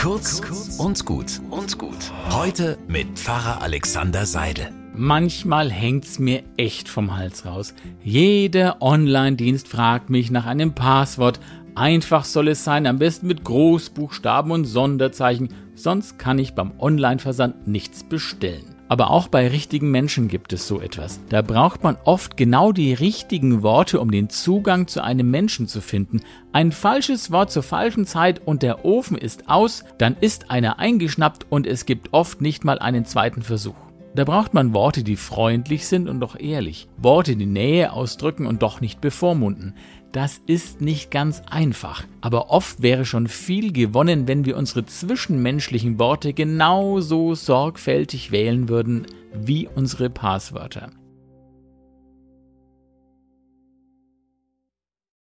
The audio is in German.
Kurz und gut und gut. Heute mit Pfarrer Alexander Seidel. Manchmal hängt's mir echt vom Hals raus. Jeder Online-Dienst fragt mich nach einem Passwort. Einfach soll es sein, am besten mit Großbuchstaben und Sonderzeichen, sonst kann ich beim Online-Versand nichts bestellen. Aber auch bei richtigen Menschen gibt es so etwas. Da braucht man oft genau die richtigen Worte, um den Zugang zu einem Menschen zu finden. Ein falsches Wort zur falschen Zeit und der Ofen ist aus, dann ist einer eingeschnappt und es gibt oft nicht mal einen zweiten Versuch. Da braucht man Worte, die freundlich sind und doch ehrlich. Worte, die Nähe ausdrücken und doch nicht bevormunden. Das ist nicht ganz einfach, aber oft wäre schon viel gewonnen, wenn wir unsere zwischenmenschlichen Worte genauso sorgfältig wählen würden wie unsere Passwörter.